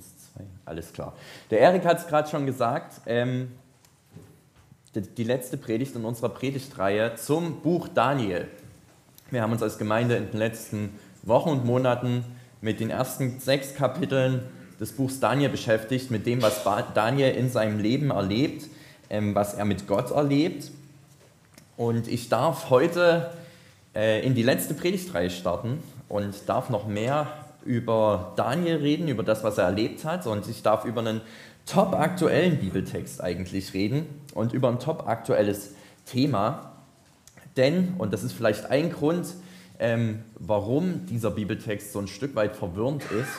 Eins, zwei, alles klar. Der Erik hat es gerade schon gesagt. Ähm, die, letzte Predigt in unserer Predigtreihe zum Buch Daniel. Wir haben uns als Gemeinde in den letzten Wochen und Monaten mit den ersten sechs Kapiteln des Buchs Daniel beschäftigt, mit dem, was Daniel in seinem Leben erlebt, ähm, was er mit Gott erlebt. Und ich darf heute äh, in die letzte Predigtreihe starten und darf noch mehr über Daniel reden, über das, was er erlebt hat. Und ich darf über einen top aktuellen Bibeltext eigentlich reden und über ein top aktuelles Thema. Denn, und das ist vielleicht ein Grund, ähm, warum dieser Bibeltext so ein Stück weit verwirrend ist,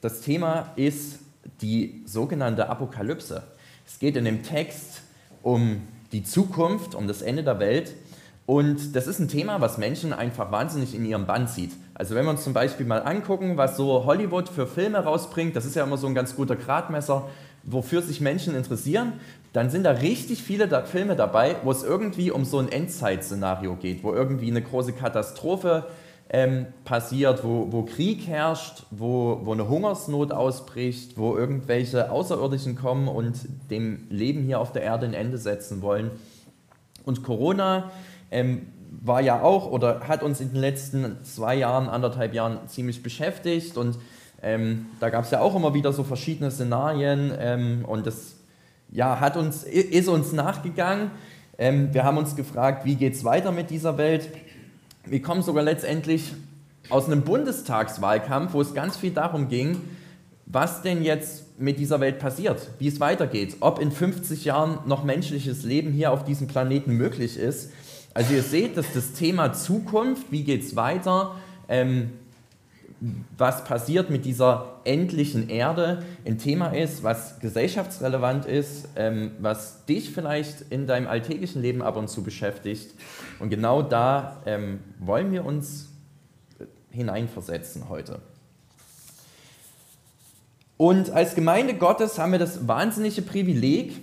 das Thema ist die sogenannte Apokalypse. Es geht in dem Text um die Zukunft, um das Ende der Welt. Und das ist ein Thema, was Menschen einfach wahnsinnig in ihrem Bann zieht. Also wenn wir uns zum Beispiel mal angucken, was so Hollywood für Filme rausbringt, das ist ja immer so ein ganz guter Gradmesser, wofür sich Menschen interessieren, dann sind da richtig viele da Filme dabei, wo es irgendwie um so ein Endzeitszenario geht, wo irgendwie eine große Katastrophe ähm, passiert, wo, wo Krieg herrscht, wo, wo eine Hungersnot ausbricht, wo irgendwelche Außerirdischen kommen und dem Leben hier auf der Erde ein Ende setzen wollen. Und Corona ähm, war ja auch oder hat uns in den letzten zwei Jahren, anderthalb Jahren ziemlich beschäftigt und ähm, da gab es ja auch immer wieder so verschiedene Szenarien ähm, und das ja, hat uns, ist uns nachgegangen. Ähm, wir haben uns gefragt, wie geht es weiter mit dieser Welt? Wir kommen sogar letztendlich aus einem Bundestagswahlkampf, wo es ganz viel darum ging, was denn jetzt mit dieser Welt passiert, wie es weitergeht, ob in 50 Jahren noch menschliches Leben hier auf diesem Planeten möglich ist. Also ihr seht, dass das Thema Zukunft, wie geht es weiter, ähm, was passiert mit dieser endlichen Erde, ein Thema ist, was gesellschaftsrelevant ist, ähm, was dich vielleicht in deinem alltäglichen Leben ab und zu beschäftigt. Und genau da ähm, wollen wir uns hineinversetzen heute. Und als Gemeinde Gottes haben wir das wahnsinnige Privileg,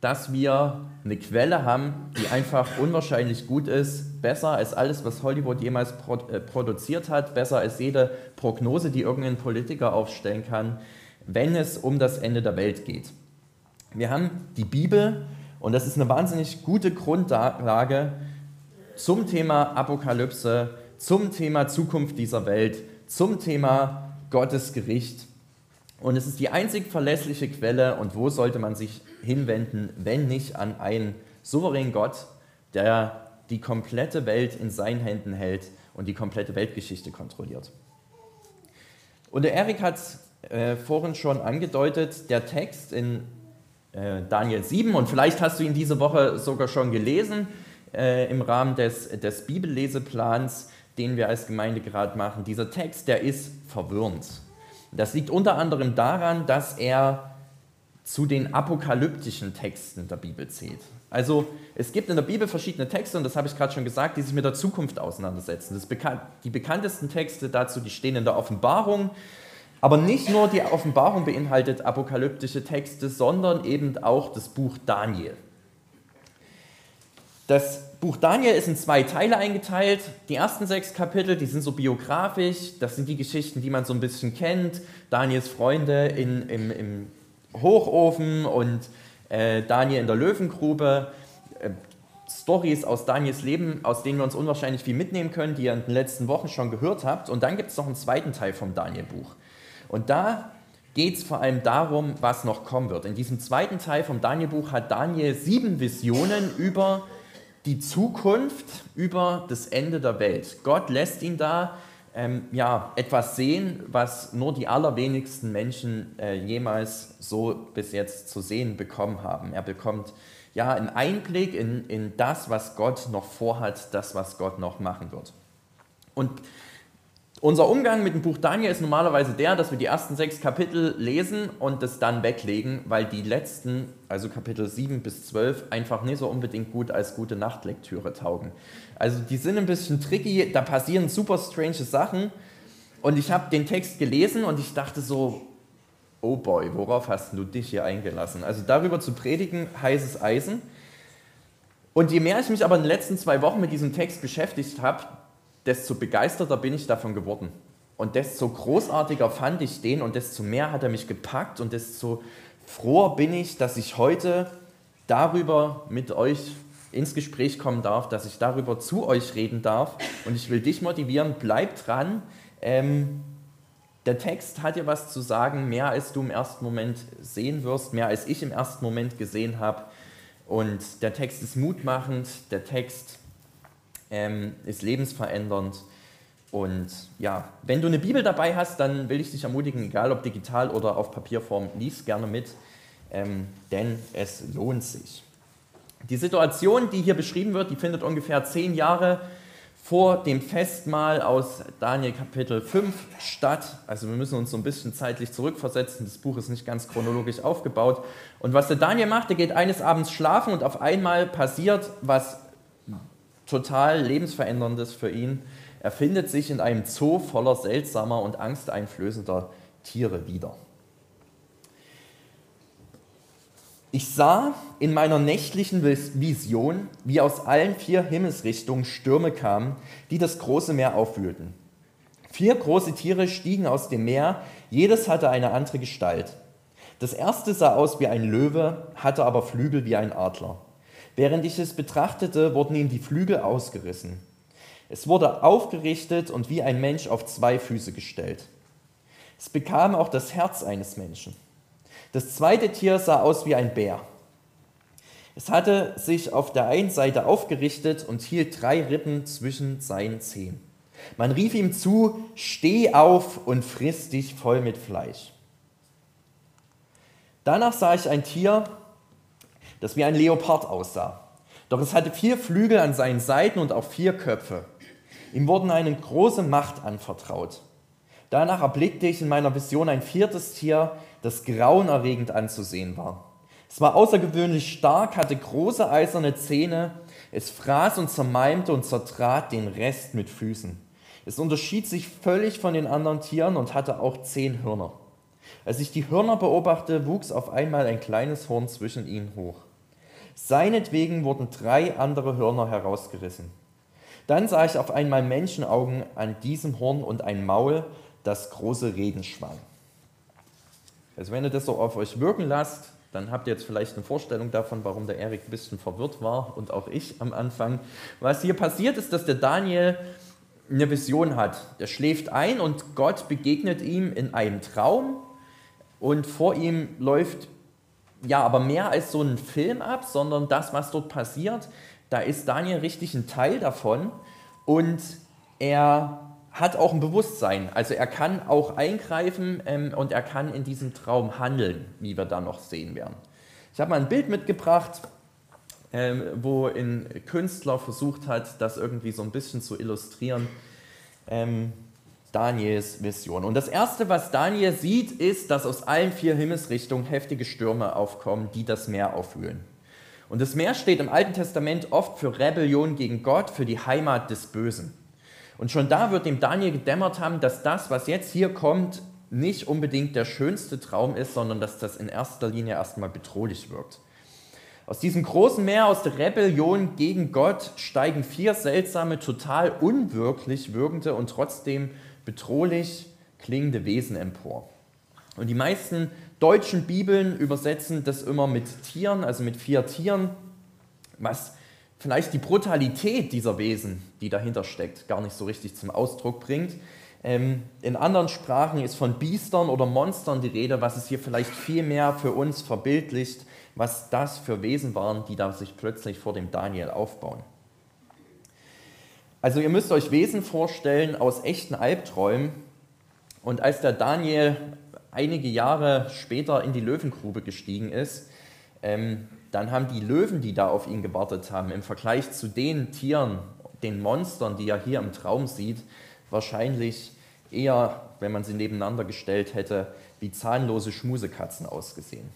dass wir eine Quelle haben, die einfach unwahrscheinlich gut ist, besser als alles, was Hollywood jemals äh, produziert hat, besser als jede Prognose, die irgendein Politiker aufstellen kann, wenn es um das Ende der Welt geht. Wir haben die Bibel und das ist eine wahnsinnig gute Grundlage zum Thema Apokalypse, zum Thema Zukunft dieser Welt, zum Thema Gottes Gericht. Und es ist die einzig verlässliche Quelle und wo sollte man sich hinwenden, wenn nicht an einen souveränen Gott, der die komplette Welt in seinen Händen hält und die komplette Weltgeschichte kontrolliert. Und der Erik hat äh, vorhin schon angedeutet, der Text in äh, Daniel 7, und vielleicht hast du ihn diese Woche sogar schon gelesen äh, im Rahmen des, des Bibelleseplans, den wir als Gemeinde gerade machen. Dieser Text, der ist verwirrend. Das liegt unter anderem daran, dass er zu den apokalyptischen Texten der Bibel zählt. Also es gibt in der Bibel verschiedene Texte, und das habe ich gerade schon gesagt, die sich mit der Zukunft auseinandersetzen. Bekan die bekanntesten Texte dazu, die stehen in der Offenbarung, aber nicht nur die Offenbarung beinhaltet apokalyptische Texte, sondern eben auch das Buch Daniel. Das Buch Daniel ist in zwei Teile eingeteilt. Die ersten sechs Kapitel, die sind so biografisch, das sind die Geschichten, die man so ein bisschen kennt. Daniels Freunde in, im, im Hochofen und äh, Daniel in der Löwengrube. Äh, Stories aus Daniels Leben, aus denen wir uns unwahrscheinlich viel mitnehmen können, die ihr in den letzten Wochen schon gehört habt. Und dann gibt es noch einen zweiten Teil vom Daniel-Buch. Und da geht es vor allem darum, was noch kommen wird. In diesem zweiten Teil vom Daniel-Buch hat Daniel sieben Visionen über die Zukunft, über das Ende der Welt. Gott lässt ihn da ähm, ja, etwas sehen, was nur die allerwenigsten Menschen äh, jemals so bis jetzt zu sehen bekommen haben. Er bekommt ja einen Einblick in, in das, was Gott noch vorhat, das, was Gott noch machen wird. Und unser Umgang mit dem Buch Daniel ist normalerweise der, dass wir die ersten sechs Kapitel lesen und das dann weglegen, weil die letzten, also Kapitel 7 bis 12, einfach nicht so unbedingt gut als gute Nachtlektüre taugen. Also die sind ein bisschen tricky, da passieren super strange Sachen und ich habe den Text gelesen und ich dachte so, oh boy, worauf hast du dich hier eingelassen? Also darüber zu predigen, heißes Eisen. Und je mehr ich mich aber in den letzten zwei Wochen mit diesem Text beschäftigt habe, desto begeisterter bin ich davon geworden. Und desto großartiger fand ich den und desto mehr hat er mich gepackt und desto froher bin ich, dass ich heute darüber mit euch ins Gespräch kommen darf, dass ich darüber zu euch reden darf. Und ich will dich motivieren, bleib dran. Ähm, der Text hat dir was zu sagen, mehr als du im ersten Moment sehen wirst, mehr als ich im ersten Moment gesehen habe. Und der Text ist mutmachend, der Text ähm, ist lebensverändernd. Und ja, wenn du eine Bibel dabei hast, dann will ich dich ermutigen, egal ob digital oder auf Papierform, lies gerne mit, ähm, denn es lohnt sich. Die Situation, die hier beschrieben wird, die findet ungefähr zehn Jahre vor dem Festmahl aus Daniel Kapitel 5 statt. Also wir müssen uns so ein bisschen zeitlich zurückversetzen. Das Buch ist nicht ganz chronologisch aufgebaut. Und was der Daniel macht, der geht eines Abends schlafen und auf einmal passiert was total lebensveränderndes für ihn. Er findet sich in einem Zoo voller seltsamer und angsteinflößender Tiere wieder. Ich sah in meiner nächtlichen Vision, wie aus allen vier Himmelsrichtungen Stürme kamen, die das große Meer aufwühlten. Vier große Tiere stiegen aus dem Meer, jedes hatte eine andere Gestalt. Das erste sah aus wie ein Löwe, hatte aber Flügel wie ein Adler. Während ich es betrachtete, wurden ihm die Flügel ausgerissen. Es wurde aufgerichtet und wie ein Mensch auf zwei Füße gestellt. Es bekam auch das Herz eines Menschen. Das zweite Tier sah aus wie ein Bär. Es hatte sich auf der einen Seite aufgerichtet und hielt drei Rippen zwischen seinen Zehen. Man rief ihm zu, steh auf und friss dich voll mit Fleisch. Danach sah ich ein Tier, das wie ein Leopard aussah. Doch es hatte vier Flügel an seinen Seiten und auch vier Köpfe. Ihm wurden eine große Macht anvertraut. Danach erblickte ich in meiner Vision ein viertes Tier, das grauenerregend anzusehen war. Es war außergewöhnlich stark, hatte große eiserne Zähne, es fraß und zermalmte und zertrat den Rest mit Füßen. Es unterschied sich völlig von den anderen Tieren und hatte auch zehn Hörner. Als ich die Hörner beobachtete, wuchs auf einmal ein kleines Horn zwischen ihnen hoch. Seinetwegen wurden drei andere Hörner herausgerissen. Dann sah ich auf einmal Menschenaugen an diesem Horn und ein Maul, das große Reden schwang. Also wenn ihr das so auf euch wirken lasst, dann habt ihr jetzt vielleicht eine Vorstellung davon, warum der Erik ein bisschen verwirrt war und auch ich am Anfang. Was hier passiert ist, dass der Daniel eine Vision hat. Er schläft ein und Gott begegnet ihm in einem Traum und vor ihm läuft ja aber mehr als so ein Film ab, sondern das, was dort passiert, da ist Daniel richtig ein Teil davon und er hat auch ein Bewusstsein. Also er kann auch eingreifen ähm, und er kann in diesem Traum handeln, wie wir da noch sehen werden. Ich habe mal ein Bild mitgebracht, ähm, wo ein Künstler versucht hat, das irgendwie so ein bisschen zu illustrieren. Ähm, Daniels Vision. Und das Erste, was Daniel sieht, ist, dass aus allen vier Himmelsrichtungen heftige Stürme aufkommen, die das Meer aufwühlen. Und das Meer steht im Alten Testament oft für Rebellion gegen Gott, für die Heimat des Bösen. Und schon da wird dem Daniel gedämmert haben, dass das, was jetzt hier kommt, nicht unbedingt der schönste Traum ist, sondern dass das in erster Linie erstmal bedrohlich wirkt. Aus diesem großen Meer, aus der Rebellion gegen Gott, steigen vier seltsame, total unwirklich wirkende und trotzdem bedrohlich klingende Wesen empor. Und die meisten deutschen Bibeln übersetzen das immer mit Tieren, also mit vier Tieren, was vielleicht die Brutalität dieser Wesen, die dahinter steckt, gar nicht so richtig zum Ausdruck bringt. Ähm, in anderen Sprachen ist von Biestern oder Monstern die Rede, was es hier vielleicht viel mehr für uns verbildlicht, was das für Wesen waren, die da sich plötzlich vor dem Daniel aufbauen. Also ihr müsst euch Wesen vorstellen aus echten Albträumen. Und als der Daniel einige Jahre später in die Löwengrube gestiegen ist, ähm, dann haben die Löwen, die da auf ihn gewartet haben, im Vergleich zu den Tieren, den Monstern, die er hier im Traum sieht, wahrscheinlich eher, wenn man sie nebeneinander gestellt hätte, wie zahnlose Schmusekatzen ausgesehen.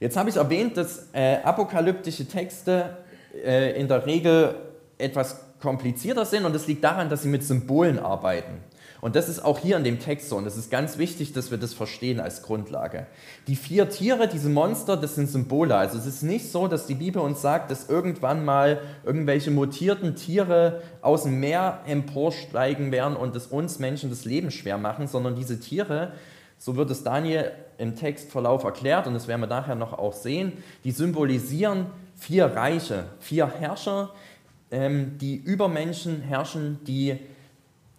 Jetzt habe ich erwähnt, dass äh, apokalyptische Texte äh, in der Regel etwas komplizierter sind und das liegt daran, dass sie mit Symbolen arbeiten. Und das ist auch hier in dem Text so. Und es ist ganz wichtig, dass wir das verstehen als Grundlage. Die vier Tiere, diese Monster, das sind Symbole. Also es ist nicht so, dass die Bibel uns sagt, dass irgendwann mal irgendwelche mutierten Tiere aus dem Meer emporsteigen werden und es uns Menschen das Leben schwer machen, sondern diese Tiere, so wird es Daniel im Textverlauf erklärt und das werden wir nachher noch auch sehen, die symbolisieren vier Reiche, vier Herrscher, ähm, die über Menschen herrschen, die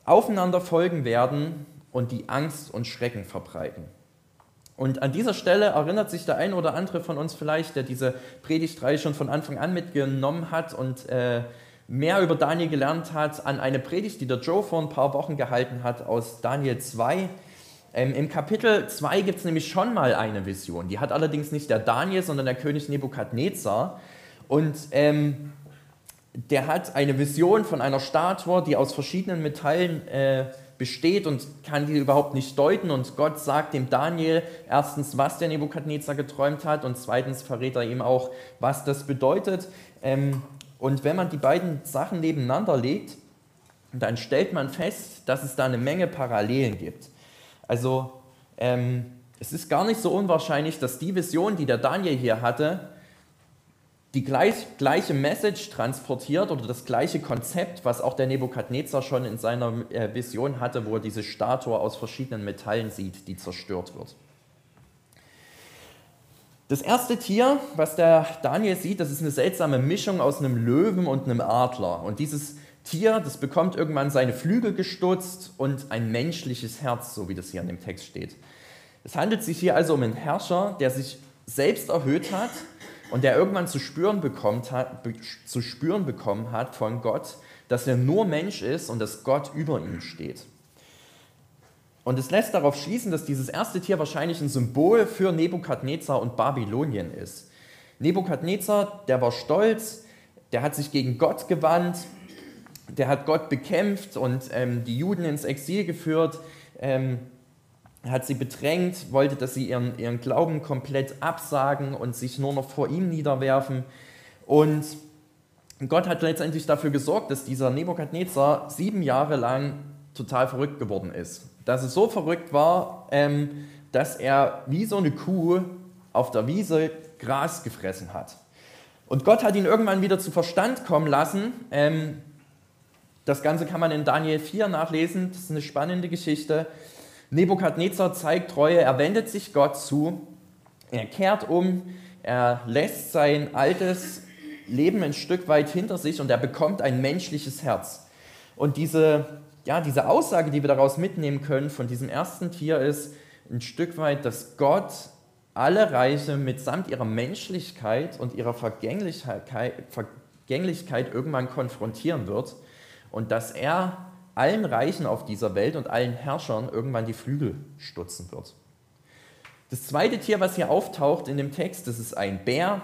aufeinander folgen werden und die Angst und Schrecken verbreiten. Und an dieser Stelle erinnert sich der ein oder andere von uns vielleicht, der diese Predigtreihe schon von Anfang an mitgenommen hat und äh, mehr über Daniel gelernt hat, an eine Predigt, die der Joe vor ein paar Wochen gehalten hat aus Daniel 2. Ähm, Im Kapitel 2 gibt es nämlich schon mal eine Vision. Die hat allerdings nicht der Daniel, sondern der König Nebukadnezar. Und ähm, der hat eine Vision von einer Statue, die aus verschiedenen Metallen äh, besteht und kann die überhaupt nicht deuten. Und Gott sagt dem Daniel erstens, was der Nebukadnezar geträumt hat und zweitens verrät er ihm auch, was das bedeutet. Ähm, und wenn man die beiden Sachen nebeneinander legt, dann stellt man fest, dass es da eine Menge Parallelen gibt. Also ähm, es ist gar nicht so unwahrscheinlich, dass die Vision, die der Daniel hier hatte, die gleich, gleiche Message transportiert oder das gleiche Konzept, was auch der Nebukadnezar schon in seiner äh, Vision hatte, wo er diese Statue aus verschiedenen Metallen sieht, die zerstört wird. Das erste Tier, was der Daniel sieht, das ist eine seltsame Mischung aus einem Löwen und einem Adler. Und dieses Tier, das bekommt irgendwann seine Flügel gestutzt und ein menschliches Herz, so wie das hier in dem Text steht. Es handelt sich hier also um einen Herrscher, der sich selbst erhöht hat und der irgendwann zu spüren, bekommt hat, zu spüren bekommen hat von Gott, dass er nur Mensch ist und dass Gott über ihm steht. Und es lässt darauf schließen, dass dieses erste Tier wahrscheinlich ein Symbol für Nebukadnezar und Babylonien ist. Nebukadnezar, der war stolz, der hat sich gegen Gott gewandt, der hat Gott bekämpft und ähm, die Juden ins Exil geführt. Ähm, hat sie bedrängt, wollte, dass sie ihren, ihren Glauben komplett absagen und sich nur noch vor ihm niederwerfen. Und Gott hat letztendlich dafür gesorgt, dass dieser Nebukadnezar sieben Jahre lang total verrückt geworden ist. Dass es so verrückt war, ähm, dass er wie so eine Kuh auf der Wiese Gras gefressen hat. Und Gott hat ihn irgendwann wieder zu Verstand kommen lassen. Ähm, das Ganze kann man in Daniel 4 nachlesen. Das ist eine spannende Geschichte. Nebukadnezar zeigt Treue, er wendet sich Gott zu, er kehrt um, er lässt sein altes Leben ein Stück weit hinter sich und er bekommt ein menschliches Herz. Und diese, ja, diese Aussage, die wir daraus mitnehmen können von diesem ersten Tier, ist ein Stück weit, dass Gott alle Reiche mitsamt ihrer Menschlichkeit und ihrer Vergänglichkeit, Vergänglichkeit irgendwann konfrontieren wird und dass er allen Reichen auf dieser Welt und allen Herrschern irgendwann die Flügel stutzen wird. Das zweite Tier, was hier auftaucht in dem Text, das ist ein Bär.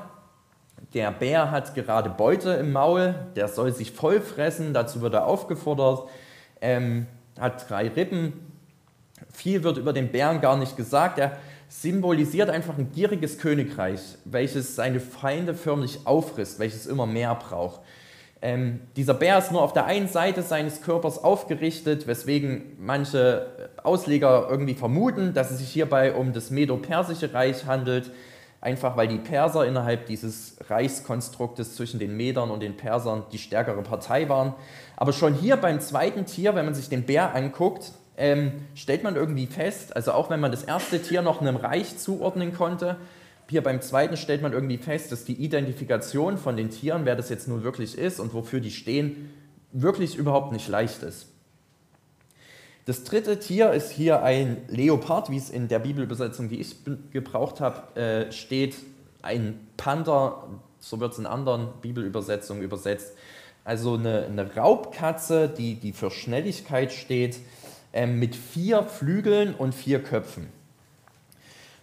Der Bär hat gerade Beute im Maul, der soll sich voll fressen, dazu wird er aufgefordert, ähm, hat drei Rippen. Viel wird über den Bären gar nicht gesagt. Er symbolisiert einfach ein gieriges Königreich, welches seine Feinde förmlich auffrisst, welches immer mehr braucht. Ähm, dieser Bär ist nur auf der einen Seite seines Körpers aufgerichtet, weswegen manche Ausleger irgendwie vermuten, dass es sich hierbei um das Medo-Persische Reich handelt, einfach weil die Perser innerhalb dieses Reichskonstruktes zwischen den Medern und den Persern die stärkere Partei waren. Aber schon hier beim zweiten Tier, wenn man sich den Bär anguckt, ähm, stellt man irgendwie fest, also auch wenn man das erste Tier noch einem Reich zuordnen konnte, hier beim zweiten stellt man irgendwie fest, dass die Identifikation von den Tieren, wer das jetzt nun wirklich ist und wofür die stehen, wirklich überhaupt nicht leicht ist. Das dritte Tier ist hier ein Leopard, wie es in der Bibelübersetzung, die ich gebraucht habe, äh, steht. Ein Panther, so wird es in anderen Bibelübersetzungen übersetzt. Also eine, eine Raubkatze, die, die für Schnelligkeit steht, äh, mit vier Flügeln und vier Köpfen.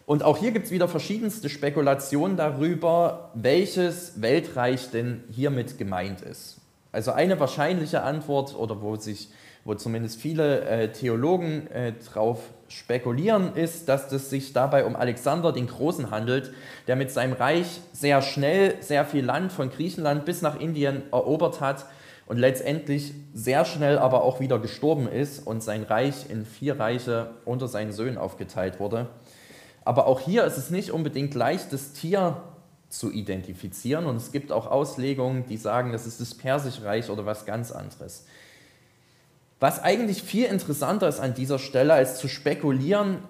Und auch hier gibt es wieder verschiedenste Spekulationen darüber, welches Weltreich denn hiermit gemeint ist. Also eine wahrscheinliche Antwort oder wo sich wo zumindest viele äh, Theologen äh, drauf spekulieren, ist, dass es sich dabei um Alexander den Großen handelt, der mit seinem Reich sehr schnell sehr viel Land von Griechenland bis nach Indien erobert hat und letztendlich sehr schnell aber auch wieder gestorben ist und sein Reich in vier Reiche unter seinen Söhnen aufgeteilt wurde. Aber auch hier ist es nicht unbedingt leicht, das Tier zu identifizieren und es gibt auch Auslegungen, die sagen, das ist das Persische Reich oder was ganz anderes. Was eigentlich viel interessanter ist an dieser Stelle, als zu spekulieren,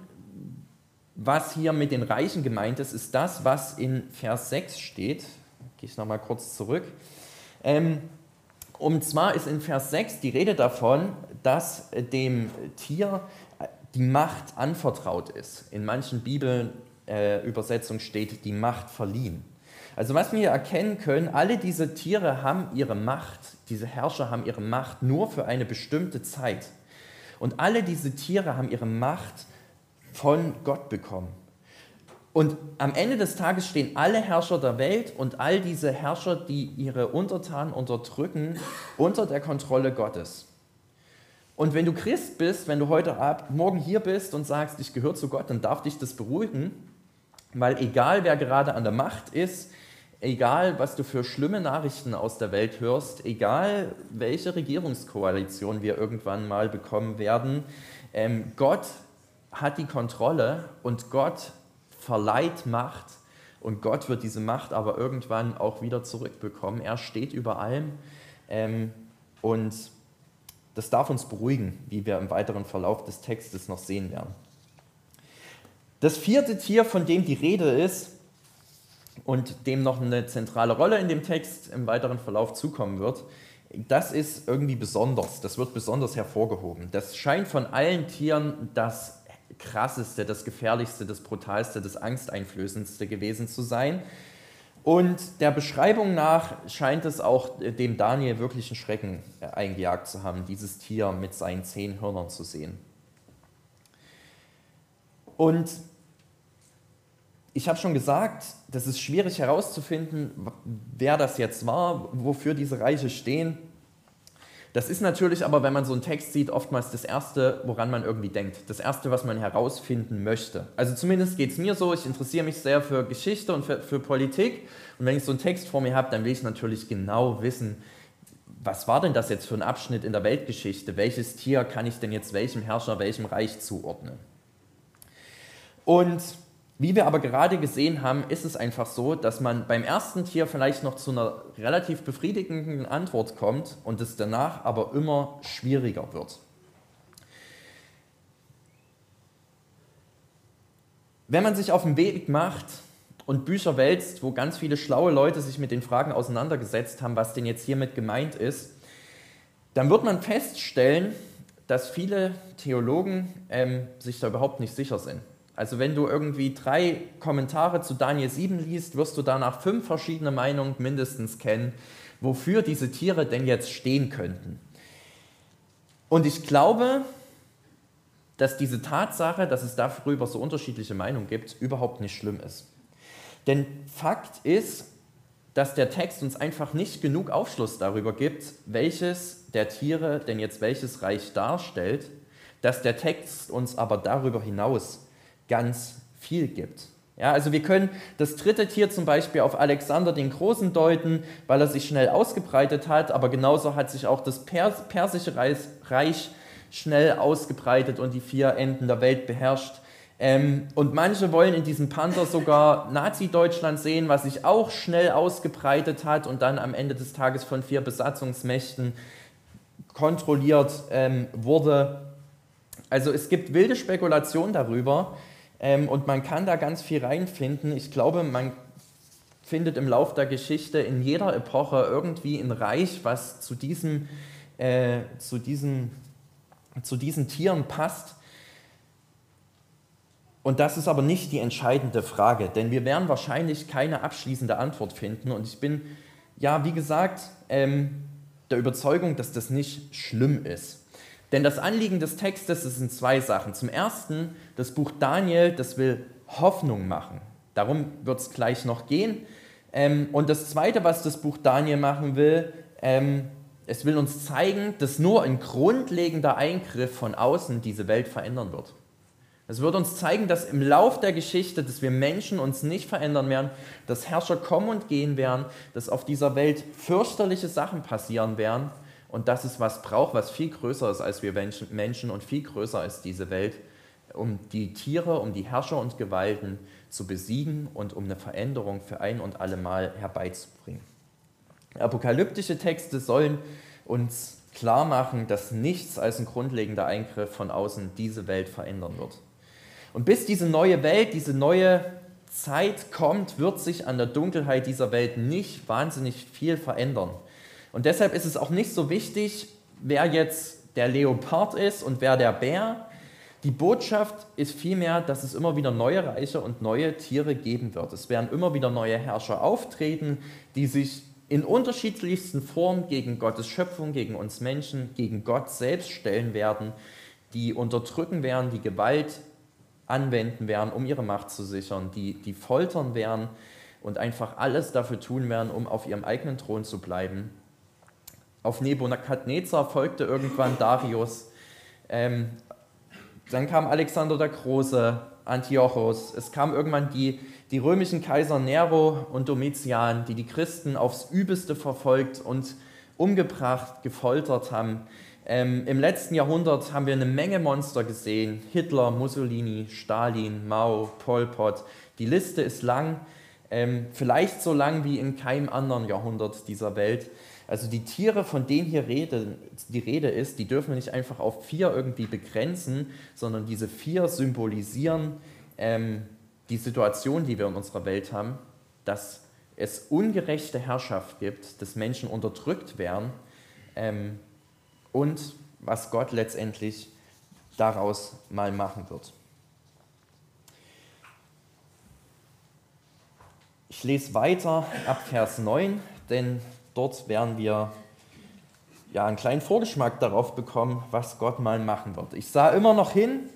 was hier mit den Reichen gemeint ist, ist das, was in Vers 6 steht. Gehe ich nochmal kurz zurück. Ähm, und zwar ist in Vers 6 die Rede davon, dass dem Tier die Macht anvertraut ist. In manchen Bibelübersetzungen äh, steht die Macht verliehen. Also was wir hier erkennen können, alle diese Tiere haben ihre Macht, diese Herrscher haben ihre Macht nur für eine bestimmte Zeit. Und alle diese Tiere haben ihre Macht von Gott bekommen. Und am Ende des Tages stehen alle Herrscher der Welt und all diese Herrscher, die ihre Untertanen unterdrücken, unter der Kontrolle Gottes. Und wenn du Christ bist, wenn du heute Abend, morgen hier bist und sagst, ich gehöre zu Gott, dann darf dich das beruhigen, weil egal wer gerade an der Macht ist, egal was du für schlimme Nachrichten aus der Welt hörst, egal welche Regierungskoalition wir irgendwann mal bekommen werden, ähm, Gott hat die Kontrolle und Gott verleiht Macht und Gott wird diese Macht aber irgendwann auch wieder zurückbekommen. Er steht über allem ähm, und das darf uns beruhigen, wie wir im weiteren Verlauf des Textes noch sehen werden. Das vierte Tier, von dem die Rede ist und dem noch eine zentrale Rolle in dem Text im weiteren Verlauf zukommen wird, das ist irgendwie besonders, das wird besonders hervorgehoben. Das scheint von allen Tieren das krasseste, das gefährlichste, das brutalste, das angsteinflößendste gewesen zu sein. Und der Beschreibung nach scheint es auch dem Daniel wirklichen Schrecken eingejagt zu haben, dieses Tier mit seinen zehn Hörnern zu sehen. Und ich habe schon gesagt, das ist schwierig herauszufinden, wer das jetzt war, wofür diese Reiche stehen. Das ist natürlich aber, wenn man so einen Text sieht, oftmals das Erste, woran man irgendwie denkt. Das Erste, was man herausfinden möchte. Also zumindest geht es mir so, ich interessiere mich sehr für Geschichte und für, für Politik. Und wenn ich so einen Text vor mir habe, dann will ich natürlich genau wissen, was war denn das jetzt für ein Abschnitt in der Weltgeschichte? Welches Tier kann ich denn jetzt welchem Herrscher, welchem Reich zuordnen? Und wie wir aber gerade gesehen haben, ist es einfach so, dass man beim ersten Tier vielleicht noch zu einer relativ befriedigenden Antwort kommt und es danach aber immer schwieriger wird. Wenn man sich auf den Weg macht und Bücher wälzt, wo ganz viele schlaue Leute sich mit den Fragen auseinandergesetzt haben, was denn jetzt hiermit gemeint ist, dann wird man feststellen, dass viele Theologen ähm, sich da überhaupt nicht sicher sind. Also wenn du irgendwie drei Kommentare zu Daniel 7 liest, wirst du danach fünf verschiedene Meinungen mindestens kennen, wofür diese Tiere denn jetzt stehen könnten. Und ich glaube, dass diese Tatsache, dass es darüber so unterschiedliche Meinungen gibt, überhaupt nicht schlimm ist. Denn Fakt ist, dass der Text uns einfach nicht genug Aufschluss darüber gibt, welches der Tiere denn jetzt welches Reich darstellt, dass der Text uns aber darüber hinaus ganz viel gibt. Ja, also wir können das dritte Tier zum Beispiel auf Alexander den Großen deuten, weil er sich schnell ausgebreitet hat, aber genauso hat sich auch das Pers persische Reich schnell ausgebreitet und die vier Enden der Welt beherrscht. Ähm, und manche wollen in diesem Panther sogar Nazi-Deutschland sehen, was sich auch schnell ausgebreitet hat und dann am Ende des Tages von vier Besatzungsmächten kontrolliert ähm, wurde. Also es gibt wilde Spekulationen darüber, ähm, und man kann da ganz viel reinfinden. Ich glaube, man findet im Lauf der Geschichte in jeder Epoche irgendwie ein Reich, was zu, diesem, äh, zu, diesem, zu diesen Tieren passt. Und das ist aber nicht die entscheidende Frage, denn wir werden wahrscheinlich keine abschließende Antwort finden. Und ich bin, ja, wie gesagt, ähm, der Überzeugung, dass das nicht schlimm ist. Denn das Anliegen des Textes sind zwei Sachen. Zum Ersten, das Buch Daniel, das will Hoffnung machen. Darum wird es gleich noch gehen. Ähm, und das Zweite, was das Buch Daniel machen will, ähm, es will uns zeigen, dass nur ein grundlegender Eingriff von außen diese Welt verändern wird. Es wird uns zeigen, dass im Lauf der Geschichte, dass wir Menschen uns nicht verändern werden, dass Herrscher kommen und gehen werden, dass auf dieser Welt fürchterliche Sachen passieren werden und dass es was braucht, was viel größer ist als wir Menschen und viel größer ist diese Welt, um die Tiere, um die Herrscher und Gewalten zu besiegen und um eine Veränderung für ein und alle Mal herbeizubringen. Apokalyptische Texte sollen uns klar machen, dass nichts als ein grundlegender Eingriff von außen diese Welt verändern wird. Und bis diese neue Welt, diese neue Zeit kommt, wird sich an der Dunkelheit dieser Welt nicht wahnsinnig viel verändern. Und deshalb ist es auch nicht so wichtig, wer jetzt der Leopard ist und wer der Bär. Die Botschaft ist vielmehr, dass es immer wieder neue Reiche und neue Tiere geben wird. Es werden immer wieder neue Herrscher auftreten, die sich in unterschiedlichsten Formen gegen Gottes Schöpfung, gegen uns Menschen, gegen Gott selbst stellen werden, die unterdrücken werden, die Gewalt anwenden werden, um ihre Macht zu sichern, die, die foltern werden und einfach alles dafür tun werden, um auf ihrem eigenen Thron zu bleiben. Auf Nebukadnezar folgte irgendwann Darius. Ähm, dann kam Alexander der Große, Antiochos. Es kamen irgendwann die die römischen Kaiser Nero und Domitian, die die Christen aufs Übelste verfolgt und umgebracht, gefoltert haben. Ähm, Im letzten Jahrhundert haben wir eine Menge Monster gesehen. Hitler, Mussolini, Stalin, Mao, Pol Pot. Die Liste ist lang, ähm, vielleicht so lang wie in keinem anderen Jahrhundert dieser Welt. Also die Tiere, von denen hier Rede, die Rede ist, die dürfen wir nicht einfach auf vier irgendwie begrenzen, sondern diese vier symbolisieren ähm, die Situation, die wir in unserer Welt haben, dass es ungerechte Herrschaft gibt, dass Menschen unterdrückt werden ähm, und was Gott letztendlich daraus mal machen wird. Ich lese weiter ab Vers 9, denn dort werden wir ja einen kleinen Vorgeschmack darauf bekommen, was Gott mal machen wird. Ich sah immer noch hin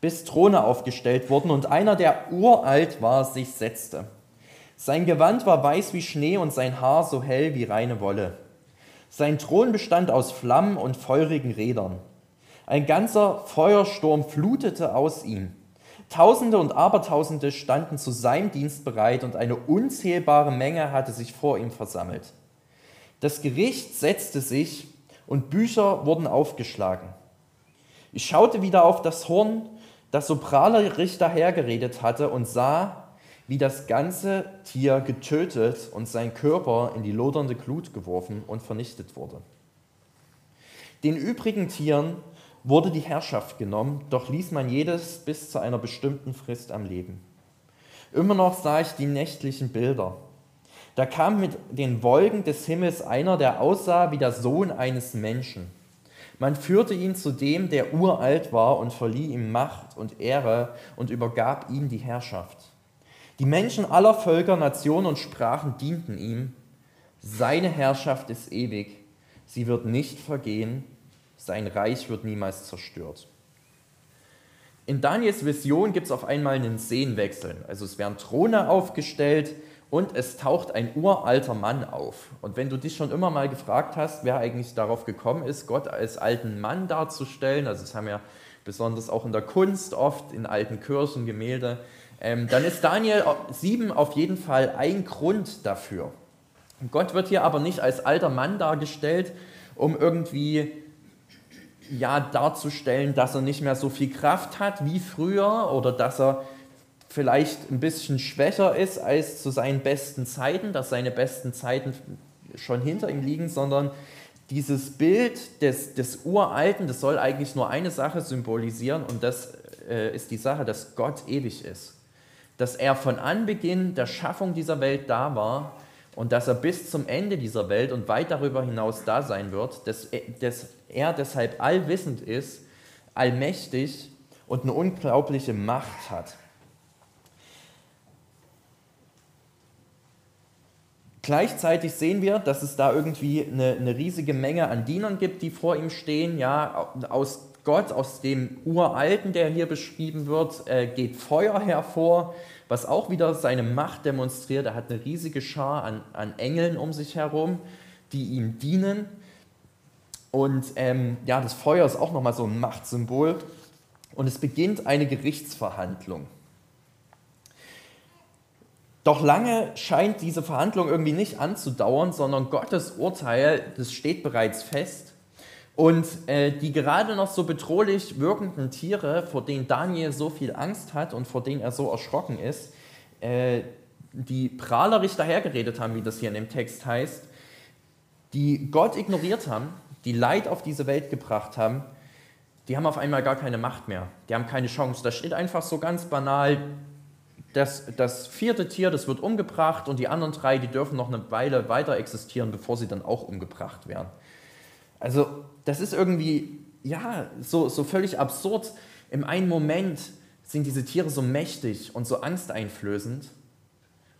bis Throne aufgestellt wurden und einer, der uralt war, sich setzte. Sein Gewand war weiß wie Schnee und sein Haar so hell wie reine Wolle. Sein Thron bestand aus Flammen und feurigen Rädern. Ein ganzer Feuersturm flutete aus ihm. Tausende und Abertausende standen zu seinem Dienst bereit und eine unzählbare Menge hatte sich vor ihm versammelt. Das Gericht setzte sich und Bücher wurden aufgeschlagen. Ich schaute wieder auf das Horn das soprale Richter hergeredet hatte und sah, wie das ganze Tier getötet und sein Körper in die lodernde Glut geworfen und vernichtet wurde. Den übrigen Tieren wurde die Herrschaft genommen, doch ließ man jedes bis zu einer bestimmten Frist am Leben. Immer noch sah ich die nächtlichen Bilder. Da kam mit den Wolken des Himmels einer, der aussah wie der Sohn eines Menschen. Man führte ihn zu dem, der uralt war und verlieh ihm Macht und Ehre und übergab ihm die Herrschaft. Die Menschen aller Völker, Nationen und Sprachen dienten ihm. Seine Herrschaft ist ewig, sie wird nicht vergehen, sein Reich wird niemals zerstört. In Daniels Vision gibt es auf einmal einen Szenenwechsel. Also es werden Throne aufgestellt, und es taucht ein uralter Mann auf. Und wenn du dich schon immer mal gefragt hast, wer eigentlich darauf gekommen ist, Gott als alten Mann darzustellen, also das haben ja besonders auch in der Kunst oft, in alten Kirchen, Gemälde, ähm, dann ist Daniel 7 auf jeden Fall ein Grund dafür. Gott wird hier aber nicht als alter Mann dargestellt, um irgendwie ja, darzustellen, dass er nicht mehr so viel Kraft hat wie früher oder dass er vielleicht ein bisschen schwächer ist als zu seinen besten Zeiten, dass seine besten Zeiten schon hinter ihm liegen, sondern dieses Bild des, des Uralten, das soll eigentlich nur eine Sache symbolisieren und das äh, ist die Sache, dass Gott ewig ist. Dass er von Anbeginn der Schaffung dieser Welt da war und dass er bis zum Ende dieser Welt und weit darüber hinaus da sein wird, dass, dass er deshalb allwissend ist, allmächtig und eine unglaubliche Macht hat. Gleichzeitig sehen wir, dass es da irgendwie eine, eine, riesige Menge an Dienern gibt, die vor ihm stehen. Ja, aus Gott, aus dem Uralten, der hier beschrieben wird, äh, geht Feuer hervor, was auch wieder seine Macht demonstriert. Er hat eine riesige Schar an, an Engeln um sich herum, die ihm dienen. Und ähm, ja, das Feuer ist auch nochmal so ein Machtsymbol. Und es beginnt eine Gerichtsverhandlung. Doch lange scheint diese Verhandlung irgendwie nicht anzudauern, sondern Gottes Urteil, das steht bereits fest. Und äh, die gerade noch so bedrohlich wirkenden Tiere, vor denen Daniel so viel Angst hat und vor denen er so erschrocken ist, äh, die prahlerisch dahergeredet haben, wie das hier in dem Text heißt, die Gott ignoriert haben, die Leid auf diese Welt gebracht haben, die haben auf einmal gar keine Macht mehr. Die haben keine Chance. Da steht einfach so ganz banal, das, das vierte Tier, das wird umgebracht und die anderen drei, die dürfen noch eine Weile weiter existieren, bevor sie dann auch umgebracht werden. Also das ist irgendwie, ja, so, so völlig absurd. Im einen Moment sind diese Tiere so mächtig und so angsteinflößend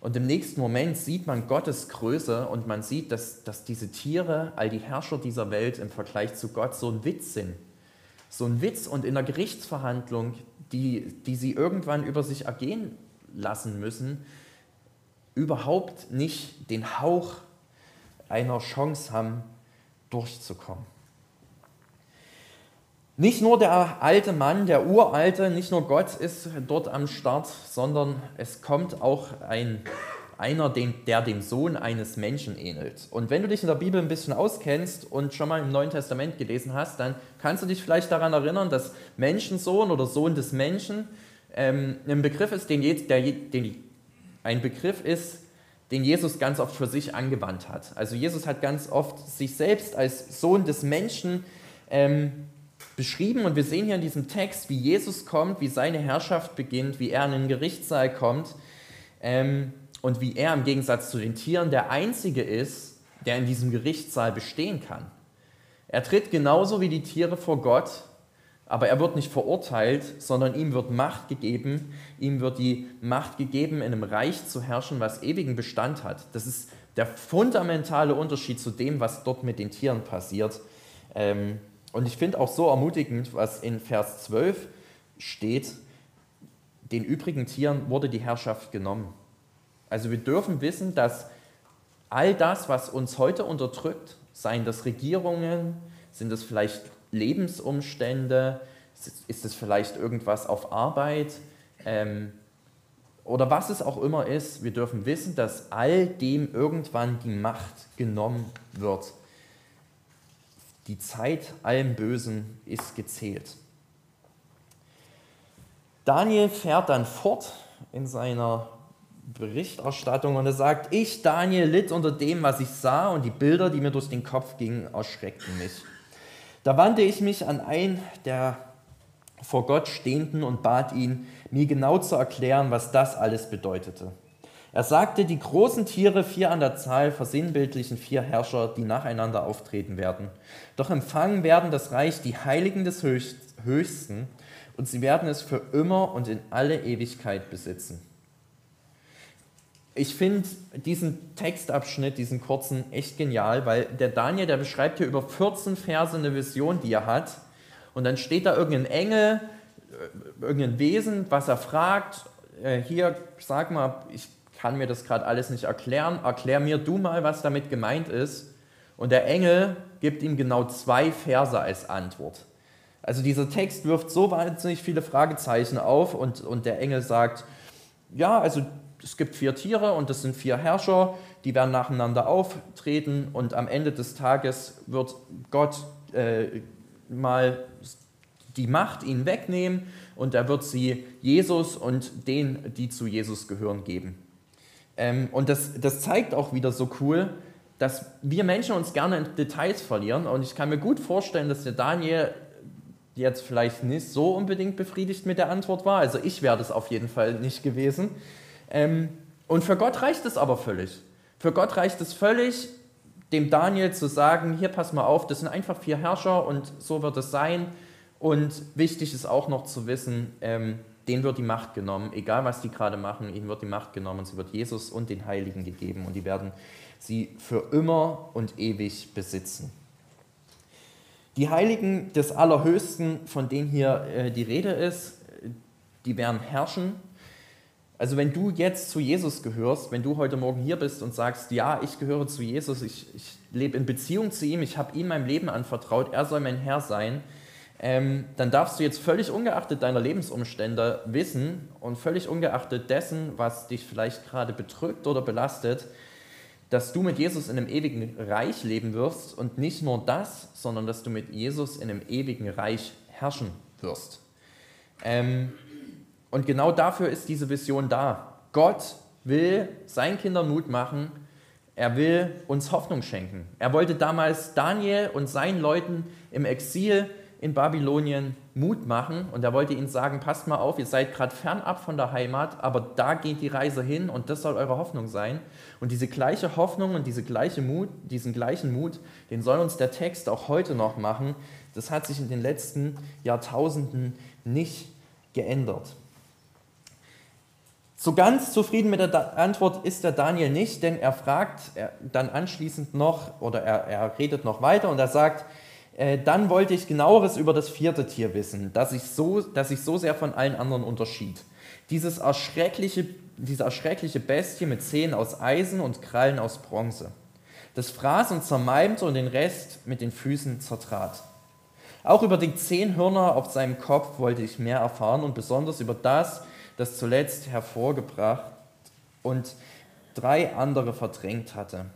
und im nächsten Moment sieht man Gottes Größe und man sieht, dass, dass diese Tiere, all die Herrscher dieser Welt im Vergleich zu Gott so ein Witz sind. So ein Witz und in der Gerichtsverhandlung, die, die sie irgendwann über sich ergehen lassen müssen, überhaupt nicht den Hauch einer Chance haben, durchzukommen. Nicht nur der alte Mann, der uralte, nicht nur Gott ist dort am Start, sondern es kommt auch ein, einer, der dem Sohn eines Menschen ähnelt. Und wenn du dich in der Bibel ein bisschen auskennst und schon mal im Neuen Testament gelesen hast, dann kannst du dich vielleicht daran erinnern, dass Menschensohn oder Sohn des Menschen ähm, ein Begriff ist, den, der, den, ein Begriff ist, den Jesus ganz oft für sich angewandt hat. Also Jesus hat ganz oft sich selbst als Sohn des Menschen ähm, beschrieben und wir sehen hier in diesem Text, wie Jesus kommt, wie seine Herrschaft beginnt, wie er in den Gerichtssaal kommt ähm, und wie er im Gegensatz zu den Tieren der Einzige ist, der in diesem Gerichtssaal bestehen kann. Er tritt genauso wie die Tiere vor Gott, aber er wird nicht verurteilt, sondern ihm wird Macht gegeben, ihm wird die Macht gegeben, in einem Reich zu herrschen, was ewigen Bestand hat. Das ist der fundamentale Unterschied zu dem, was dort mit den Tieren passiert. Ähm, und ich finde auch so ermutigend, was in Vers 12 steht, den übrigen Tieren wurde die Herrschaft genommen. Also wir dürfen wissen, dass all das, was uns heute unterdrückt, seien das Regierungen, sind es vielleicht Lebensumstände, ist es vielleicht irgendwas auf Arbeit ähm, oder was es auch immer ist, wir dürfen wissen, dass all dem irgendwann die Macht genommen wird. Die Zeit allem Bösen ist gezählt. Daniel fährt dann fort in seiner Berichterstattung und er sagt, ich, Daniel, litt unter dem, was ich sah und die Bilder, die mir durch den Kopf gingen, erschreckten mich. Da wandte ich mich an einen der vor Gott Stehenden und bat ihn, mir genau zu erklären, was das alles bedeutete. Er sagte, die großen Tiere, vier an der Zahl, versinnbildlichen vier Herrscher, die nacheinander auftreten werden. Doch empfangen werden das Reich die Heiligen des Höchsten und sie werden es für immer und in alle Ewigkeit besitzen. Ich finde diesen Textabschnitt, diesen kurzen, echt genial, weil der Daniel, der beschreibt hier über 14 Verse eine Vision, die er hat. Und dann steht da irgendein Engel, äh, irgendein Wesen, was er fragt. Äh, hier, sag mal, ich kann mir das gerade alles nicht erklären, erklär mir du mal, was damit gemeint ist. Und der Engel gibt ihm genau zwei Verse als Antwort. Also dieser Text wirft so wahnsinnig viele Fragezeichen auf und, und der Engel sagt, ja, also es gibt vier Tiere und das sind vier Herrscher, die werden nacheinander auftreten und am Ende des Tages wird Gott äh, mal die Macht ihnen wegnehmen und er wird sie Jesus und denen, die zu Jesus gehören, geben. Ähm, und das, das zeigt auch wieder so cool, dass wir Menschen uns gerne in Details verlieren. Und ich kann mir gut vorstellen, dass der Daniel jetzt vielleicht nicht so unbedingt befriedigt mit der Antwort war. Also ich wäre das auf jeden Fall nicht gewesen. Ähm, und für Gott reicht es aber völlig. Für Gott reicht es völlig, dem Daniel zu sagen, hier pass mal auf, das sind einfach vier Herrscher und so wird es sein. Und wichtig ist auch noch zu wissen, ähm, denen wird die Macht genommen, egal was die gerade machen, ihnen wird die Macht genommen, sie wird Jesus und den Heiligen gegeben und die werden sie für immer und ewig besitzen. Die Heiligen des Allerhöchsten, von denen hier äh, die Rede ist, die werden herrschen. Also wenn du jetzt zu Jesus gehörst, wenn du heute Morgen hier bist und sagst, ja, ich gehöre zu Jesus, ich, ich lebe in Beziehung zu ihm, ich habe ihm mein Leben anvertraut, er soll mein Herr sein, ähm, dann darfst du jetzt völlig ungeachtet deiner Lebensumstände wissen und völlig ungeachtet dessen, was dich vielleicht gerade bedrückt oder belastet, dass du mit Jesus in einem ewigen Reich leben wirst und nicht nur das, sondern dass du mit Jesus in einem ewigen Reich herrschen wirst. Ähm, und genau dafür ist diese Vision da. Gott will seinen Kindern Mut machen, er will uns Hoffnung schenken. Er wollte damals Daniel und seinen Leuten im Exil in Babylonien Mut machen und er wollte ihnen sagen, passt mal auf, ihr seid gerade fernab von der Heimat, aber da geht die Reise hin und das soll eure Hoffnung sein. Und diese gleiche Hoffnung und diese gleiche Mut, diesen gleichen Mut, den soll uns der Text auch heute noch machen. Das hat sich in den letzten Jahrtausenden nicht geändert. So ganz zufrieden mit der Antwort ist der Daniel nicht, denn er fragt dann anschließend noch, oder er, er redet noch weiter und er sagt, äh, dann wollte ich genaueres über das vierte Tier wissen, das sich so, das sich so sehr von allen anderen unterschied. Dieses erschreckliche, diese erschreckliche Bestie mit Zähnen aus Eisen und Krallen aus Bronze. Das fraß und zermalmte und den Rest mit den Füßen zertrat. Auch über die zehn Hörner auf seinem Kopf wollte ich mehr erfahren und besonders über das, das zuletzt hervorgebracht und drei andere verdrängt hatte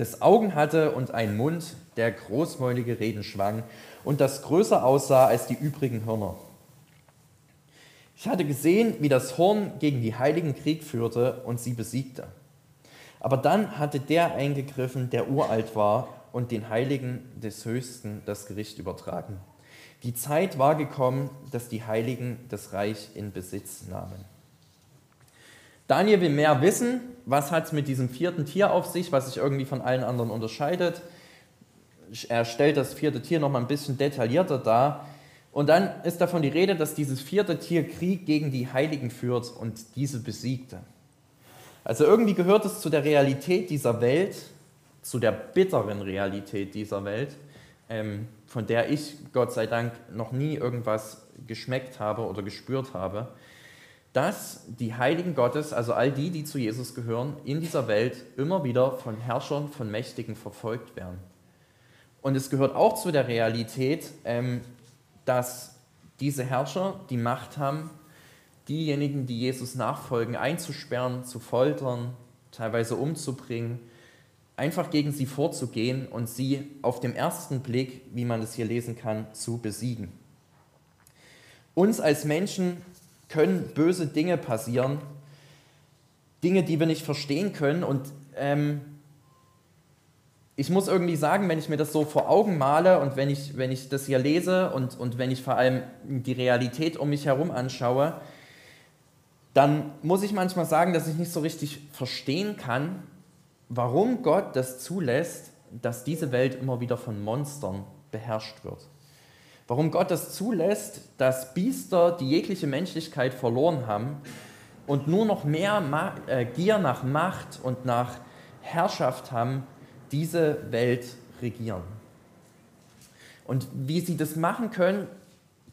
das Augen hatte und einen Mund, der großmäulige Reden schwang und das größer aussah als die übrigen Hörner. Ich hatte gesehen, wie das Horn gegen die Heiligen Krieg führte und sie besiegte. Aber dann hatte der eingegriffen, der uralt war und den Heiligen des Höchsten das Gericht übertragen. Die Zeit war gekommen, dass die Heiligen das Reich in Besitz nahmen. Daniel will mehr wissen, was hat es mit diesem vierten Tier auf sich, was sich irgendwie von allen anderen unterscheidet. Er stellt das vierte Tier nochmal ein bisschen detaillierter dar. Und dann ist davon die Rede, dass dieses vierte Tier Krieg gegen die Heiligen führt und diese besiegte. Also irgendwie gehört es zu der Realität dieser Welt, zu der bitteren Realität dieser Welt, ähm, von der ich Gott sei Dank noch nie irgendwas geschmeckt habe oder gespürt habe dass die Heiligen Gottes, also all die, die zu Jesus gehören, in dieser Welt immer wieder von Herrschern, von Mächtigen verfolgt werden. Und es gehört auch zu der Realität, ähm, dass diese Herrscher die Macht haben, diejenigen, die Jesus nachfolgen, einzusperren, zu foltern, teilweise umzubringen, einfach gegen sie vorzugehen und sie auf dem ersten Blick, wie man es hier lesen kann, zu besiegen. Uns als Menschen können böse Dinge passieren, Dinge, die wir nicht verstehen können. Und ähm, ich muss irgendwie sagen, wenn ich mir das so vor Augen male und wenn ich, wenn ich das hier lese und, und wenn ich vor allem die Realität um mich herum anschaue, dann muss ich manchmal sagen, dass ich nicht so richtig verstehen kann, warum Gott das zulässt, dass diese Welt immer wieder von Monstern beherrscht wird warum Gott das zulässt, dass Biester, die jegliche Menschlichkeit verloren haben und nur noch mehr Ma äh, Gier nach Macht und nach Herrschaft haben, diese Welt regieren. Und wie sie das machen können,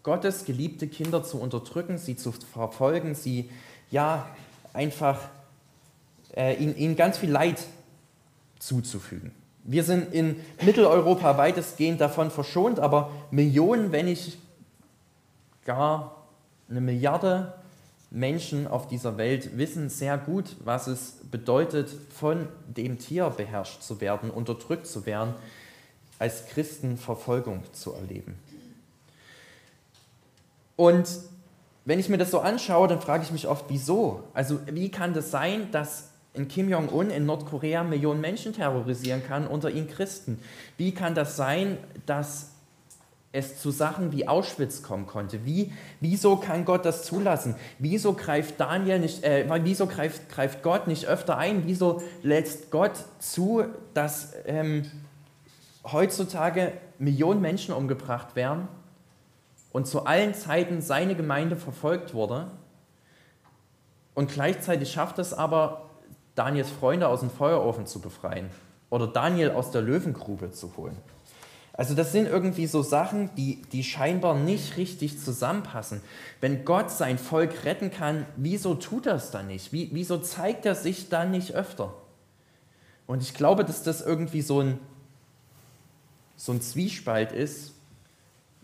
Gottes geliebte Kinder zu unterdrücken, sie zu verfolgen, sie ja einfach äh, ihnen, ihnen ganz viel Leid zuzufügen. Wir sind in Mitteleuropa weitestgehend davon verschont, aber Millionen, wenn nicht gar eine Milliarde Menschen auf dieser Welt wissen sehr gut, was es bedeutet, von dem Tier beherrscht zu werden, unterdrückt zu werden, als Christen Verfolgung zu erleben. Und wenn ich mir das so anschaue, dann frage ich mich oft, wieso? Also wie kann das sein, dass in Kim Jong-un in Nordkorea Millionen Menschen terrorisieren kann, unter ihnen Christen. Wie kann das sein, dass es zu Sachen wie Auschwitz kommen konnte? Wie, wieso kann Gott das zulassen? Wieso greift Daniel nicht, äh, wieso greift, greift Gott nicht öfter ein? Wieso lässt Gott zu, dass ähm, heutzutage Millionen Menschen umgebracht werden und zu allen Zeiten seine Gemeinde verfolgt wurde? Und gleichzeitig schafft es aber Daniels Freunde aus dem Feuerofen zu befreien oder Daniel aus der Löwengrube zu holen. Also das sind irgendwie so Sachen, die, die scheinbar nicht richtig zusammenpassen. Wenn Gott sein Volk retten kann, wieso tut er es dann nicht? Wie, wieso zeigt er sich dann nicht öfter? Und ich glaube, dass das irgendwie so ein, so ein Zwiespalt ist,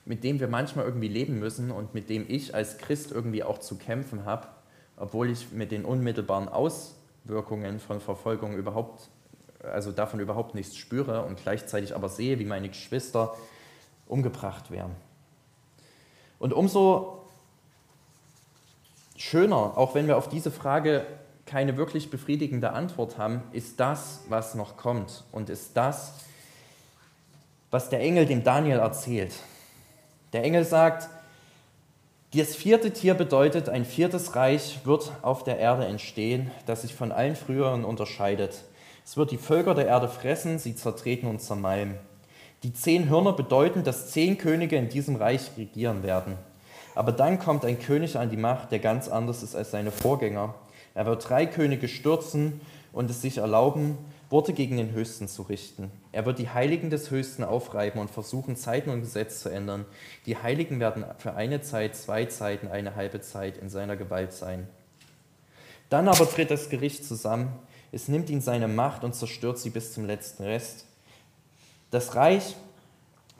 mit dem wir manchmal irgendwie leben müssen und mit dem ich als Christ irgendwie auch zu kämpfen habe, obwohl ich mit den unmittelbaren Auswirkungen von Verfolgung überhaupt, also davon überhaupt nichts spüre und gleichzeitig aber sehe, wie meine Geschwister umgebracht werden. Und umso schöner, auch wenn wir auf diese Frage keine wirklich befriedigende Antwort haben, ist das, was noch kommt und ist das, was der Engel dem Daniel erzählt. Der Engel sagt, das vierte Tier bedeutet, ein viertes Reich wird auf der Erde entstehen, das sich von allen früheren unterscheidet. Es wird die Völker der Erde fressen, sie zertreten und zermalmen. Die zehn Hörner bedeuten, dass zehn Könige in diesem Reich regieren werden. Aber dann kommt ein König an die Macht, der ganz anders ist als seine Vorgänger. Er wird drei Könige stürzen und es sich erlauben, Worte gegen den Höchsten zu richten. Er wird die Heiligen des Höchsten aufreiben und versuchen, Zeiten und Gesetz zu ändern. Die Heiligen werden für eine Zeit, zwei Zeiten, eine halbe Zeit in seiner Gewalt sein. Dann aber tritt das Gericht zusammen. Es nimmt ihn seine Macht und zerstört sie bis zum letzten Rest. Das Reich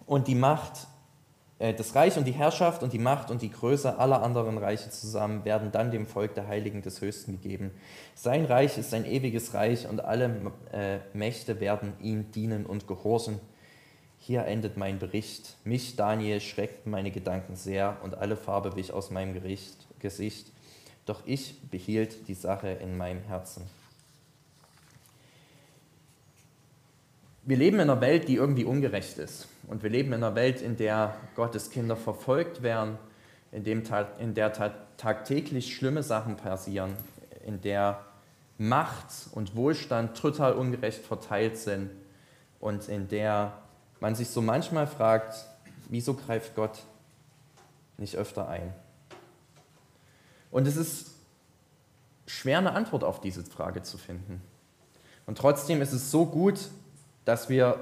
und die Macht das Reich und die Herrschaft und die Macht und die Größe aller anderen Reiche zusammen werden dann dem Volk der Heiligen des Höchsten gegeben. Sein Reich ist ein ewiges Reich und alle äh, Mächte werden ihm dienen und gehorchen. Hier endet mein Bericht. Mich, Daniel, schreckten meine Gedanken sehr und alle Farbe wich aus meinem Gericht, Gesicht. Doch ich behielt die Sache in meinem Herzen. Wir leben in einer Welt, die irgendwie ungerecht ist. Und wir leben in einer Welt, in der Gottes Kinder verfolgt werden, in, dem, in der tagtäglich schlimme Sachen passieren, in der Macht und Wohlstand total ungerecht verteilt sind und in der man sich so manchmal fragt, wieso greift Gott nicht öfter ein? Und es ist schwer eine Antwort auf diese Frage zu finden. Und trotzdem ist es so gut, dass wir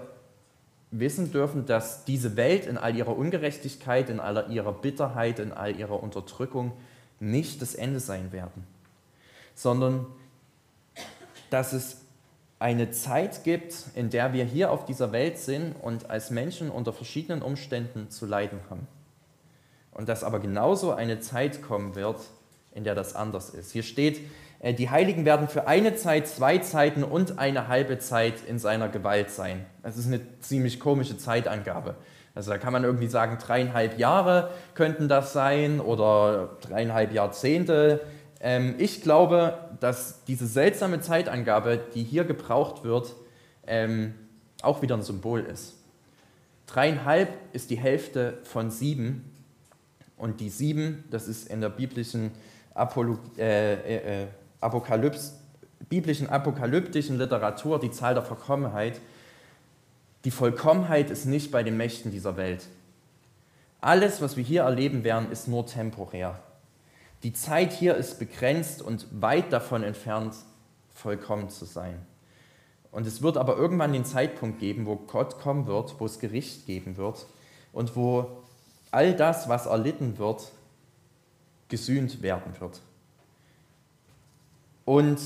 wissen dürfen, dass diese Welt in all ihrer Ungerechtigkeit, in all ihrer Bitterheit, in all ihrer Unterdrückung nicht das Ende sein werden, sondern dass es eine Zeit gibt, in der wir hier auf dieser Welt sind und als Menschen unter verschiedenen Umständen zu leiden haben. Und dass aber genauso eine Zeit kommen wird, in der das anders ist. Hier steht, die Heiligen werden für eine Zeit, zwei Zeiten und eine halbe Zeit in seiner Gewalt sein. Das ist eine ziemlich komische Zeitangabe. Also da kann man irgendwie sagen, dreieinhalb Jahre könnten das sein oder dreieinhalb Jahrzehnte. Ähm, ich glaube, dass diese seltsame Zeitangabe, die hier gebraucht wird, ähm, auch wieder ein Symbol ist. Dreieinhalb ist die Hälfte von sieben und die sieben, das ist in der biblischen Apolog äh, äh, äh Apokalyps, biblischen apokalyptischen Literatur die Zahl der Vollkommenheit. Die Vollkommenheit ist nicht bei den Mächten dieser Welt. Alles, was wir hier erleben werden, ist nur temporär. Die Zeit hier ist begrenzt und weit davon entfernt, vollkommen zu sein. Und es wird aber irgendwann den Zeitpunkt geben, wo Gott kommen wird, wo es Gericht geben wird und wo all das, was erlitten wird, gesühnt werden wird. Und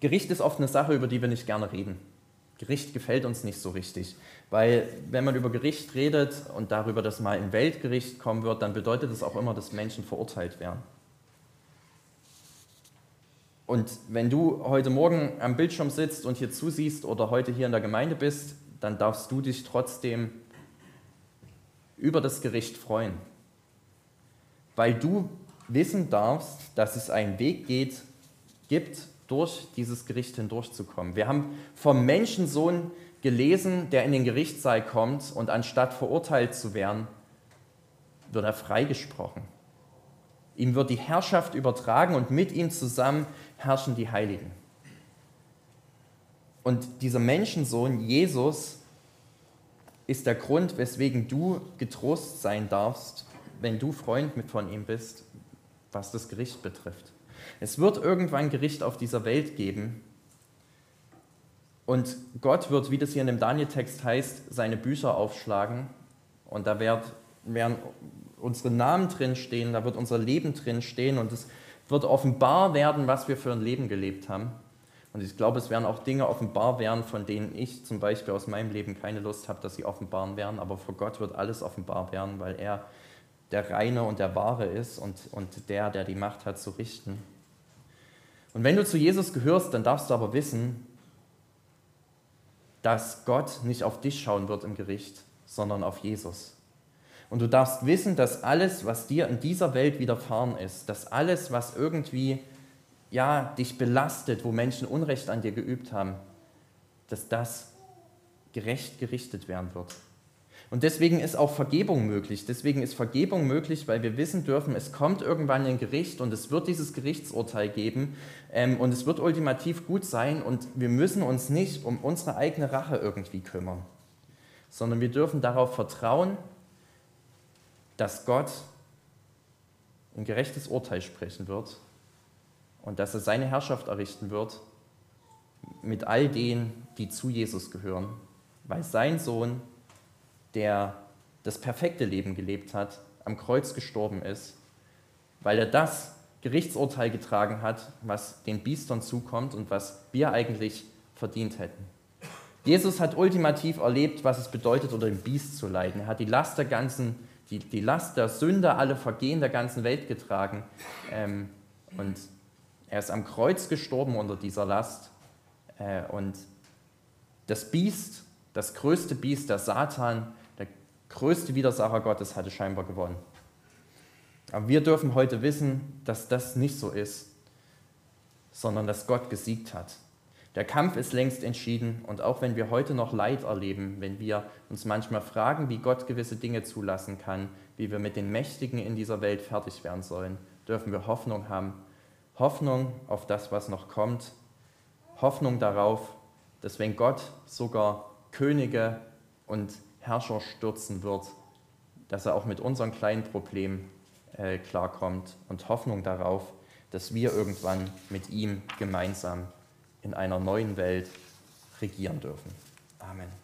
Gericht ist oft eine Sache, über die wir nicht gerne reden. Gericht gefällt uns nicht so richtig, weil wenn man über Gericht redet und darüber, dass mal ein Weltgericht kommen wird, dann bedeutet es auch immer, dass Menschen verurteilt werden. Und wenn du heute Morgen am Bildschirm sitzt und hier zusiehst oder heute hier in der Gemeinde bist, dann darfst du dich trotzdem über das Gericht freuen, weil du wissen darfst, dass es einen Weg geht, gibt, durch dieses Gericht hindurchzukommen. Wir haben vom Menschensohn gelesen, der in den Gerichtssaal kommt und anstatt verurteilt zu werden, wird er freigesprochen. Ihm wird die Herrschaft übertragen und mit ihm zusammen herrschen die Heiligen. Und dieser Menschensohn, Jesus, ist der Grund, weswegen du getrost sein darfst, wenn du Freund von ihm bist, was das Gericht betrifft. Es wird irgendwann Gericht auf dieser Welt geben. Und Gott wird, wie das hier in dem Daniel-Text heißt, seine Bücher aufschlagen. Und da werden, unsere Namen drin stehen, da wird unser Leben drin stehen und es wird offenbar werden, was wir für ein Leben gelebt haben. Und ich glaube, es werden auch Dinge offenbar werden, von denen ich zum Beispiel aus meinem Leben keine Lust habe, dass sie offenbar werden. Aber vor Gott wird alles offenbar werden, weil er der Reine und der Wahre ist und, und der, der die Macht hat zu richten. Und wenn du zu Jesus gehörst, dann darfst du aber wissen, dass Gott nicht auf dich schauen wird im Gericht, sondern auf Jesus. Und du darfst wissen, dass alles, was dir in dieser Welt widerfahren ist, dass alles, was irgendwie ja, dich belastet, wo Menschen Unrecht an dir geübt haben, dass das gerecht gerichtet werden wird. Und deswegen ist auch Vergebung möglich. Deswegen ist Vergebung möglich, weil wir wissen dürfen, es kommt irgendwann ein Gericht und es wird dieses Gerichtsurteil geben ähm, und es wird ultimativ gut sein und wir müssen uns nicht um unsere eigene Rache irgendwie kümmern, sondern wir dürfen darauf vertrauen, dass Gott ein gerechtes Urteil sprechen wird und dass er seine Herrschaft errichten wird mit all denen, die zu Jesus gehören, weil sein Sohn, der das perfekte Leben gelebt hat, am Kreuz gestorben ist, weil er das Gerichtsurteil getragen hat, was den Biestern zukommt und was wir eigentlich verdient hätten. Jesus hat ultimativ erlebt, was es bedeutet, unter dem Biest zu leiden. Er hat die Last der ganzen, die, die Last der Sünde, alle Vergehen der ganzen Welt getragen. Ähm, und er ist am Kreuz gestorben unter dieser Last. Äh, und das Biest, das größte Biest, der Satan, größte Widersacher Gottes, hatte scheinbar gewonnen. Aber wir dürfen heute wissen, dass das nicht so ist, sondern dass Gott gesiegt hat. Der Kampf ist längst entschieden und auch wenn wir heute noch Leid erleben, wenn wir uns manchmal fragen, wie Gott gewisse Dinge zulassen kann, wie wir mit den Mächtigen in dieser Welt fertig werden sollen, dürfen wir Hoffnung haben, Hoffnung auf das, was noch kommt, Hoffnung darauf, dass wenn Gott sogar Könige und Herrscher stürzen wird, dass er auch mit unseren kleinen Problemen äh, klarkommt und Hoffnung darauf, dass wir irgendwann mit ihm gemeinsam in einer neuen Welt regieren dürfen. Amen.